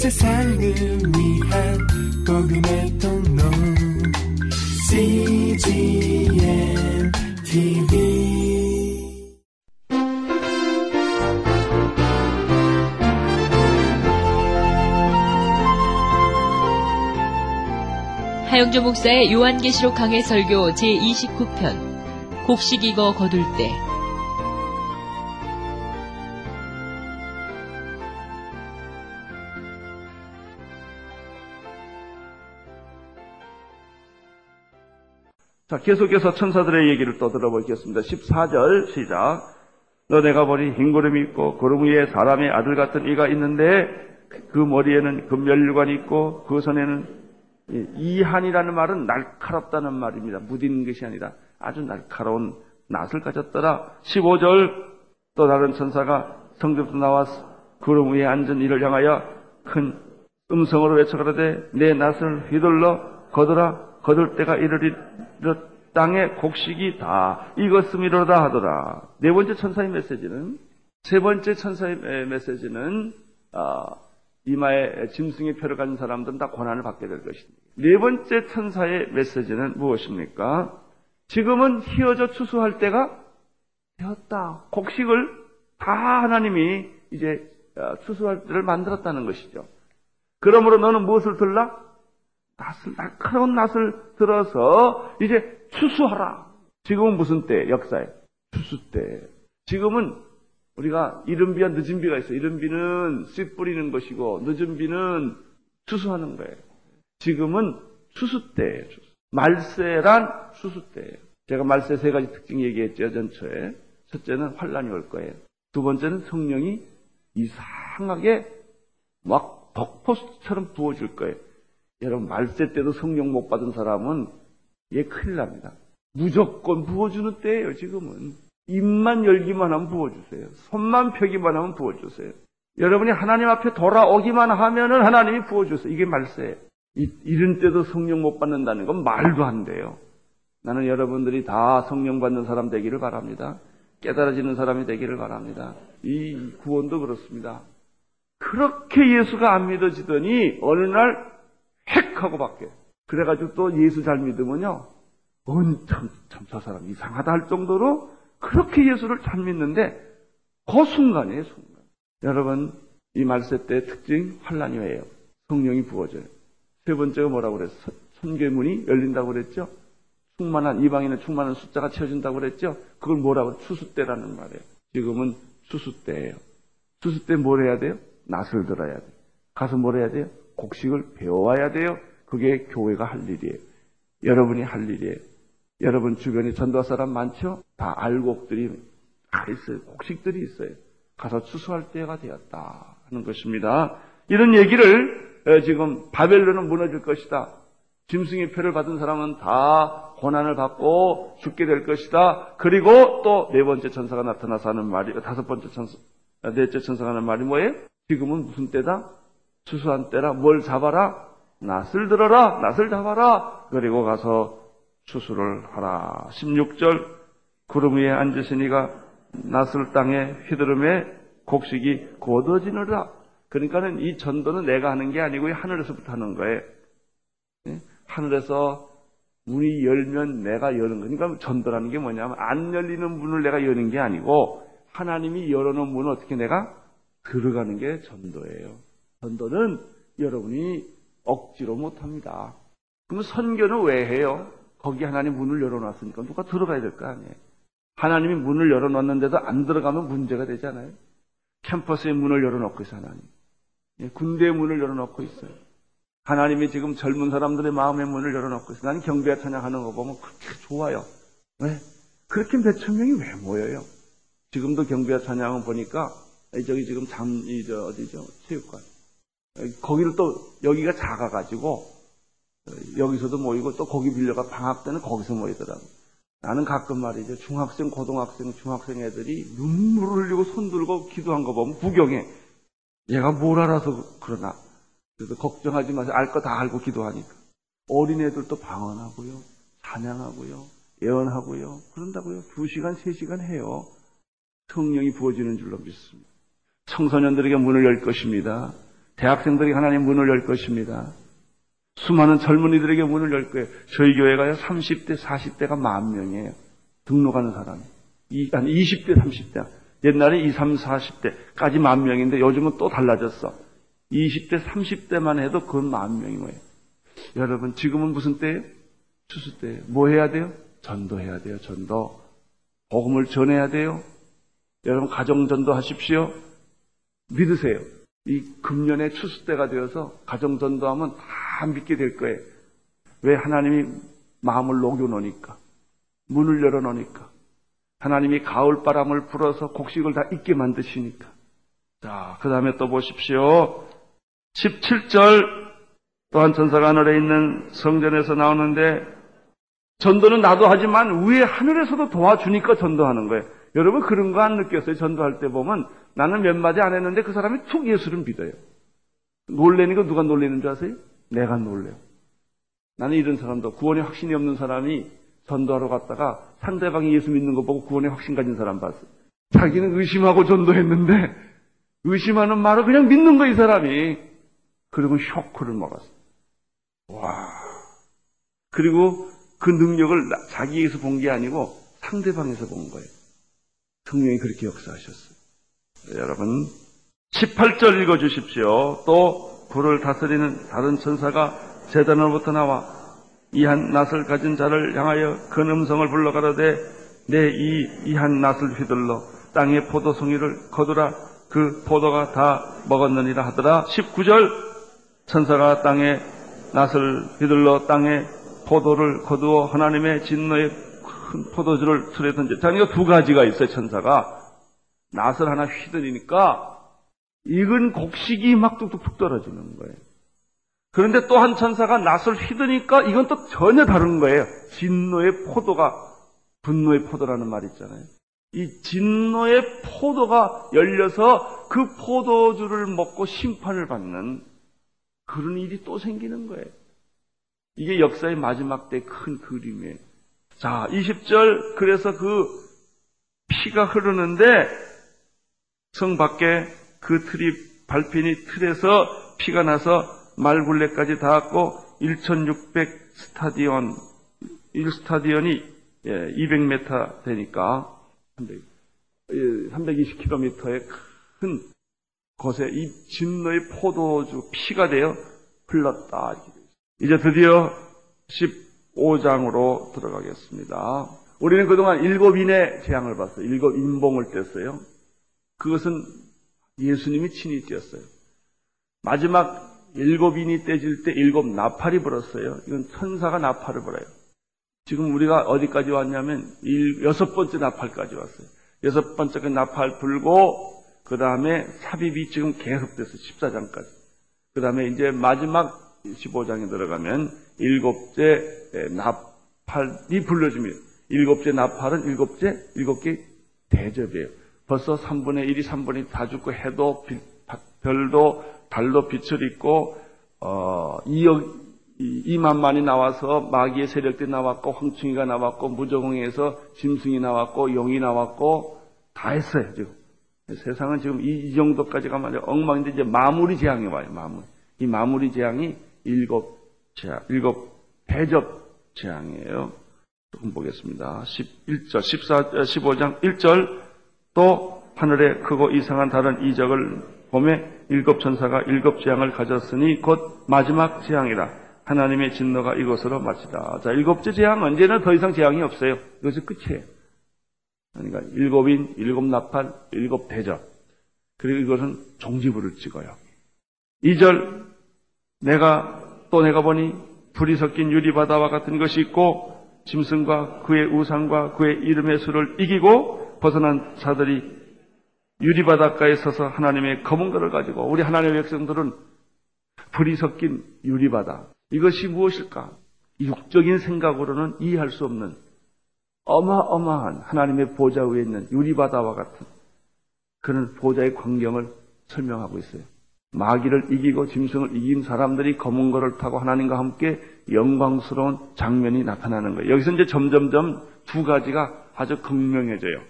세상을 위한 복음의 통로. CGM TV 하영조 목사의 요한계시록 강해 설교 제29편 곡식 익어 거둘 때 자, 계속해서 천사들의 얘기를 또 들어보겠습니다. 14절 시작. 너 내가 보니 흰 구름이 있고 구름 위에 사람의 아들 같은 이가 있는데 그 머리에는 금멸류관이 있고 그 손에는 이- 이한이라는 말은 날카롭다는 말입니다. 무딘 것이 아니라 아주 날카로운 낫을 가졌더라. 15절 또 다른 천사가 성벽에서 나와서 구름 위에 앉은 이를 향하여 큰 음성으로 외쳐가라되 내 낫을 휘둘러 거두라 거둘 때가 이르리 땅의 곡식이 다 익었음이로다 하더라. 네 번째 천사의 메시지는 세 번째 천사의 메시지는 아, 이마에 짐승의 표를 가진 사람들은 다 고난을 받게 될 것입니다. 네 번째 천사의 메시지는 무엇입니까? 지금은 휘어져 추수할 때가 되었다. 곡식을 다 하나님이 이제 어, 추수할 때를 만들었다는 것이죠. 그러므로 너는 무엇을 들라? 낫을, 날카로운 낫을 들어서 이제 추수하라. 지금은 무슨 때? 역사에. 추수 때. 지금은 우리가 이른 비와 늦은 비가 있어요. 이른 비는 씨 뿌리는 것이고 늦은 비는 추수하는 거예요. 지금은 추수 때예요. 말세란 추수 때예요. 제가 말세 세 가지 특징 얘기했죠. 전초에. 첫째는 환란이 올 거예요. 두 번째는 성령이 이상하게 막 덕포수처럼 부어질 거예요. 여러분 말세 때도 성령 못 받은 사람은 얘 큰일 납니다. 무조건 부어주는 때예요. 지금은 입만 열기만 하면 부어주세요. 손만 펴기만 하면 부어주세요. 여러분이 하나님 앞에 돌아오기만 하면은 하나님이 부어주세요. 이게 말세예요. 이, 이런 때도 성령 못 받는다는 건 말도 안 돼요. 나는 여러분들이 다 성령 받는 사람 되기를 바랍니다. 깨달아지는 사람이 되기를 바랍니다. 이 구원도 그렇습니다. 그렇게 예수가 안 믿어지더니 어느 날 획 하고 바뀌어요. 그래가지고 또 예수 잘 믿으면요. 은, 참, 참, 저 사람 이상하다 할 정도로 그렇게 예수를 잘 믿는데 그 순간이에요, 순간. 여러분, 이 말세 때 특징 환란이 왜요? 성령이 부어져요. 세 번째가 뭐라고 그랬어? 천계문이 열린다고 그랬죠? 충만한, 이방인의 충만한 숫자가 채워진다고 그랬죠? 그걸 뭐라고, 추수 때라는 말이에요. 지금은 추수 때예요. 추수 때 뭘 해야 돼요? 낫을 들어야 돼요. 가서 뭘 해야 돼요? 곡식을 배워와야 돼요. 그게 교회가 할 일이에요. 여러분이 할 일이에요. 여러분 주변에 전도할 사람 많죠? 다 알곡들이 다 있어요. 곡식들이 있어요. 가서 추수할 때가 되었다 하는 것입니다. 이런 얘기를 어, 지금 바벨론은 무너질 것이다. 짐승의 표를 받은 사람은 다 고난을 받고 죽게 될 것이다. 그리고 또 네 번째 천사가 나타나서 하는 말이 다섯 번째 천사, 아, 넷째 천사가 하는 말이 뭐예요? 지금은 무슨 때다? 추수한 때라 뭘 잡아라? 낫을 들어라, 낫을 잡아라. 그리고 가서 추수를 하라. 16절 구름 위에 앉으시니가 낫을 땅에 휘두름에 곡식이 곧어지느라. 그러니까는 이 전도는 내가 하는 게 아니고 하늘에서부터 하는 거예요. 예? 하늘에서 문이 열면 내가 여는 거니까 전도라는 게 뭐냐면 안 열리는 문을 내가 여는 게 아니고 하나님이 열어놓은 문을 어떻게 내가 들어가는 게 전도예요. 전도는 여러분이 억지로 못합니다. 그럼 선교는 왜 해요? 거기 하나님 문을 열어놨으니까 누가 들어가야 될 거 아니에요. 하나님이 문을 열어놨는데도 안 들어가면 문제가 되잖아요. 캠퍼스의 문을 열어놓고 있어요, 하나님. 예, 군대의 문을 열어놓고 있어요. 하나님이 지금 젊은 사람들의 마음의 문을 열어놓고 있어요. 나는 경배와 찬양하는 거 보면 그렇게 좋아요. 왜? 그렇게 몇천 명이 왜 모여요? 지금도 경배와 찬양을 보니까 저기 지금 잠, 이, 저, 어디죠? 체육관. 거기를 또, 여기가 작아가지고, 여기서도 모이고 또 거기 빌려가 방학 때는 거기서 모이더라고. 나는 가끔 말이죠. 중학생, 고등학생, 중학생 애들이 눈물을 흘리고 손 들고 기도한 거 보면 구경해. 얘가 뭘 알아서 그러나. 그래서 걱정하지 마세요. 알 거 다 알고 기도하니까. 어린애들도 방언하고요. 찬양하고요. 예언하고요. 그런다고요. 두 시간, 세 시간 해요. 성령이 부어지는 줄로 믿습니다. 청소년들에게 문을 열 것입니다. 대학생들이 하나님 문을 열 것입니다. 수많은 젊은이들에게 문을 열 거예요. 저희 교회가요, 30대, 40대가 만 명이에요. 등록하는 사람이. 이, 아니, 20대, 30대. 옛날에 20, 30, 40대까지 만 명인데 요즘은 또 달라졌어. 20대, 30대만 해도 그건 만 명인 거예요. 여러분, 지금은 무슨 때예요? 추수 때예요. 뭐 해야 돼요? 전도해야 돼요, 전도. 복음을 전해야 돼요. 여러분, 가정 전도 하십시오. 믿으세요. 이 금년에 추수 때가 되어서 가정 전도하면 다 믿게 될 거예요. 왜 하나님이 마음을 녹여 놓으니까. 문을 열어 놓으니까. 하나님이 가을 바람을 불어서 곡식을 다 잊게 만드시니까. 자, 그 다음에 또 보십시오. 17절 또한 천사가 하늘에 있는 성전에서 나오는데 전도는 나도 하지만 위에 하늘에서도 도와주니까 전도하는 거예요. 여러분 그런 거 안 느꼈어요? 전도할 때 보면 나는 몇 마디 안 했는데 그 사람이 툭 예수를 믿어요. 놀래는 거 누가 놀리는 줄 아세요? 내가 놀래요. 나는 이런 사람도 구원에 확신이 없는 사람이 전도하러 갔다가 상대방이 예수 믿는 거 보고 구원에 확신 가진 사람 봤어요. 자기는 의심하고 전도했는데 의심하는 말을 그냥 믿는 거 이 사람이. 그리고 쇼크를 먹었어요. 와. 그리고 그 능력을 자기에서 본 게 아니고 상대방에서 본 거예요. 성령이 그렇게 역사하셨어요. 여러분, 18절 읽어 주십시오. 또 불을 다스리는 다른 천사가 재단으로부터 나와 이한 낫을 가진 자를 향하여 큰 음성을 불러 가로되 내 이 이한 낫을 휘둘러 땅의 포도송이를 거두라 그 포도가 다 먹었느니라 하더라. 19절 천사가 땅에 낫을 휘둘러 땅에 포도를 거두어 하나님의 진노의 큰 포도주를 틀에 던져. 자, 이거 두 가지가 있어요, 천사가. 낫을 하나 휘두르니까 익은 곡식이 막 뚝뚝뚝 떨어지는 거예요. 그런데 또 한 천사가 낫을 휘두니까 이건 또 전혀 다른 거예요. 진노의 포도가 분노의 포도라는 말 있잖아요. 이 진노의 포도가 열려서 그 포도주를 먹고 심판을 받는 그런 일이 또 생기는 거예요. 이게 역사의 마지막 때 큰 그림이에요. 자, 20절, 그래서 그 피가 흐르는데 성 밖에 그 틀이 발핀이 틀에서 피가 나서 말굴레까지 닿았고 1600 스타디온 1스타디온이 200m 되니까 320km의 큰 곳에 이 진노의 포도주 피가 되어 흘렀다. 이제 드디어 15장으로 들어가겠습니다. 우리는 그동안 일곱 인의 재앙을 봤어요. 일곱 인봉을 뗐어요. 그것은 예수님이 친히 띄었어요. 마지막 일곱 인이 떼질 때 일곱 나팔이 불었어요. 이건 천사가 나팔을 불어요. 지금 우리가 어디까지 왔냐면 일, 여섯 번째 나팔까지 왔어요. 여섯 번째 그 나팔 불고 그 다음에 삽입이 지금 계속돼서 14장까지. 그 다음에 이제 마지막 15장에 들어가면 일곱째 나팔이 불러집니다. 일곱째 나팔은 일곱째 일곱 개 대접이에요. 벌써 3분의 1이 3분의 1다 죽고 해도 별도 달도 빛을 입고 어 2억 2만만이 나와서 마귀의 세력들이 나왔고 황충이가 나왔고 무저공에서 짐승이 나왔고 용이 나왔고 다 했어요 지금 세상은 지금 이, 이 정도까지 가면 엉망인데 이제 마무리 재앙이 와요 마무리 이 마무리 재앙이 일곱 재앙 일곱 대접 재앙이에요 조금 보겠습니다 11절 14 15장 1절 또 하늘에 크고 이상한 다른 이적을 봄에 일곱 천사가 일곱 재앙을 가졌으니 곧 마지막 재앙이라 하나님의 진노가 이곳으로 마치다. 자, 일곱째 재앙 언제는 더 이상 재앙이 없어요. 이것이 끝이에요. 그러니까 일곱인, 일곱 나팔, 일곱 대접. 그리고 이것은 종지부를 찍어요. 2절 내가 또 내가 보니 불이 섞인 유리바다와 같은 것이 있고 짐승과 그의 우상과 그의 이름의 수를 이기고 벗어난 자들이 유리바닷가에 서서 하나님의 검은 거를 가지고 우리 하나님의 백성들은 불이 섞인 유리바다 이것이 무엇일까? 육적인 생각으로는 이해할 수 없는 어마어마한 하나님의 보좌 위에 있는 유리바다와 같은 그런 보좌의 광경을 설명하고 있어요. 마귀를 이기고 짐승을 이긴 사람들이 검은 거를 타고 하나님과 함께 영광스러운 장면이 나타나는 거예요. 여기서 이제 점점점 두 가지가 아주 극명해져요.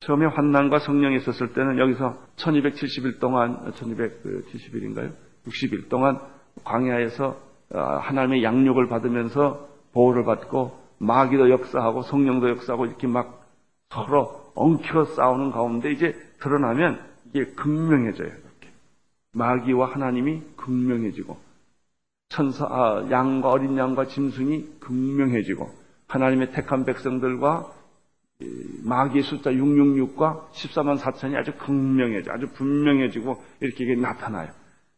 처음에 환난과 성령이 있었을 때는 여기서 1270일 동안, 1270일인가요? 60일 동안 광야에서 어, 하나님의 양육을 받으면서 보호를 받고 마귀도 역사하고 성령도 역사하고 이렇게 막 서로 엉켜 싸우는 가운데 이제 드러나면 이게 극명해져요. 마귀와 하나님이 극명해지고 천사 아, 양과 어린 양과 짐승이 극명해지고 하나님의 택한 백성들과 마귀의 숫자 666과 14만 4천이 아주 극명해져 아주 분명해지고 이렇게 나타나요.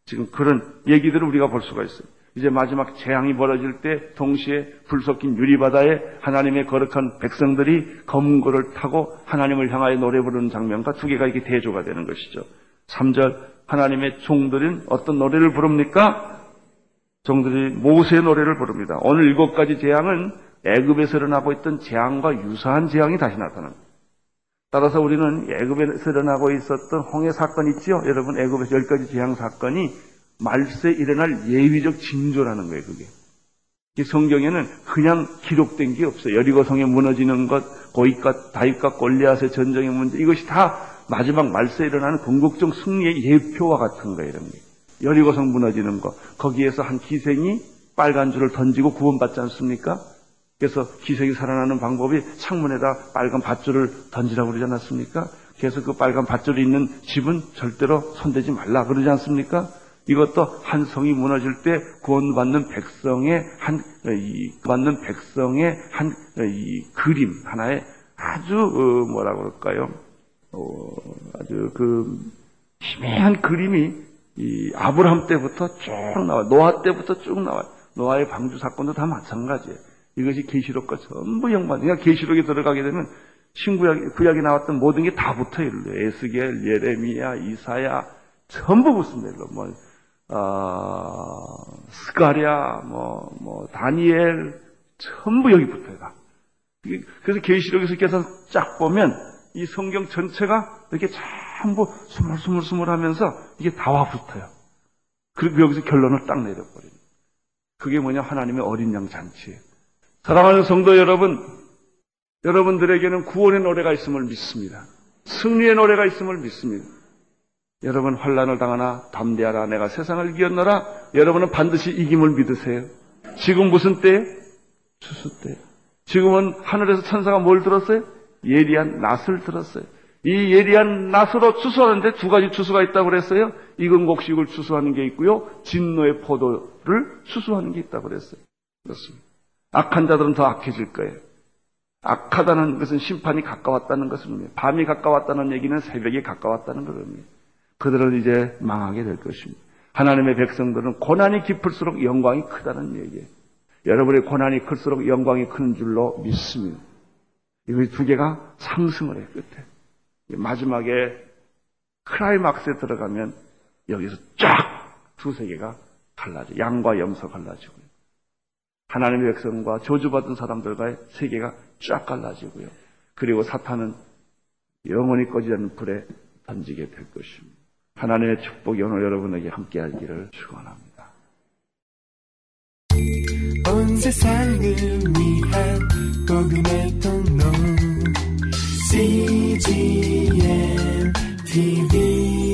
지금 그런 얘기들을 우리가 볼 수가 있어요. 이제 마지막 재앙이 벌어질 때 동시에 불 섞인 유리바다에 하나님의 거룩한 백성들이 검은 고를 타고 하나님을 향하여 노래 부르는 장면과 두 개가 이렇게 대조가 되는 것이죠. 3절 하나님의 종들은 어떤 노래를 부릅니까? 종들이 모세의 노래를 부릅니다. 오늘 일곱 가지 재앙은 애굽에서 일어나고 있던 재앙과 유사한 재앙이 다시 나타납니다. 따라서 우리는 애굽에서 일어나고 있었던 홍해 사건 있죠? 여러분 애굽에서 열 가지 재앙 사건이 말세 일어날 예비적 징조라는 거예요, 그게. 이 성경에는 그냥 기록된 게 없어요. 여리고성에 무너지는 것, 고윗과 다윗과 골리앗의 전쟁의 문제, 이것이 다 마지막 말세 일어나는 궁극적 승리의 예표와 같은 거예요. 여리고성 무너지는 것, 거기에서 한 기생이 빨간 줄을 던지고 구원받지 않습니까? 그래서 기생이 살아나는 방법이 창문에다 빨간 밧줄을 던지라고 그러지 않았습니까? 그래서 그 빨간 밧줄이 있는 집은 절대로 손대지 말라 그러지 않습니까? 이것도 한 성이 무너질 때 구원받는 백성의 한, 이, 받는 백성의 한, 이 그림, 하나의 아주, 어, 뭐라 그럴까요? 어, 아주 그, 희미한 그림이 이 아브라함 때부터 쭉 나와, 노아 때부터 쭉 나와요. 노아의 방주 사건도 다 마찬가지예요. 이것이 계시록과 전부 연관. 그러니까 계시록에 들어가게 되면 신구약 구약에 나왔던 모든 게 다 붙어 있어요. 에스겔, 예레미야, 이사야 전부 붙습니다. 뭐 어, 스가랴, 뭐, 뭐, 다니엘, 전부 여기 붙어요. 다. 그래서 계시록에서 계속 쫙 보면 이 성경 전체가 이렇게 전부 스물스물스물 하면서 이게 다와 붙어요. 그리고 여기서 결론을 딱 내려버려요. 그게 뭐냐? 하나님의 어린 양 잔치예요. 사랑하는 성도 여러분, 여러분들에게는 구원의 노래가 있음을 믿습니다. 승리의 노래가 있음을 믿습니다. 여러분 환란을 당하나 담대하라 내가 세상을 이겼노라 여러분은 반드시 이김을 믿으세요. 지금 무슨 때? 추수 때. 지금은 하늘에서 천사가 뭘 들었어요? 예리한 낫을 들었어요. 이 예리한 낫으로 추수하는데 두 가지 추수가 있다고 그랬어요. 익은 곡식을 추수하는 게 있고요. 진노의 포도를 추수하는 게 있다고 그랬어요. 그렇습니다. 악한 자들은 더 악해질 거예요. 악하다는 것은 심판이 가까웠다는 것입니다. 밤이 가까웠다는 얘기는 새벽이 가까웠다는 겁니다. 그들은 이제 망하게 될 것입니다. 하나님의 백성들은 고난이 깊을수록 영광이 크다는 얘기예요. 여러분의 고난이 클수록 영광이 크는 줄로 믿습니다. 이두 개가 상승을 해요, 끝에. 마지막에 크라이막스에 들어가면 여기서 쫙 두 세계가 갈라져. 양과 염소 갈라지고요. 하나님의 백성과 저주받은 사람들과의 세계가 쫙 갈라지고요. 그리고 사탄은 영원히 꺼지지 않는 불에 던지게 될 것입니다. 하나님의 축복이 오늘 여러분에게 함께하기를 축원합니다. 복음의 통로 CGM TV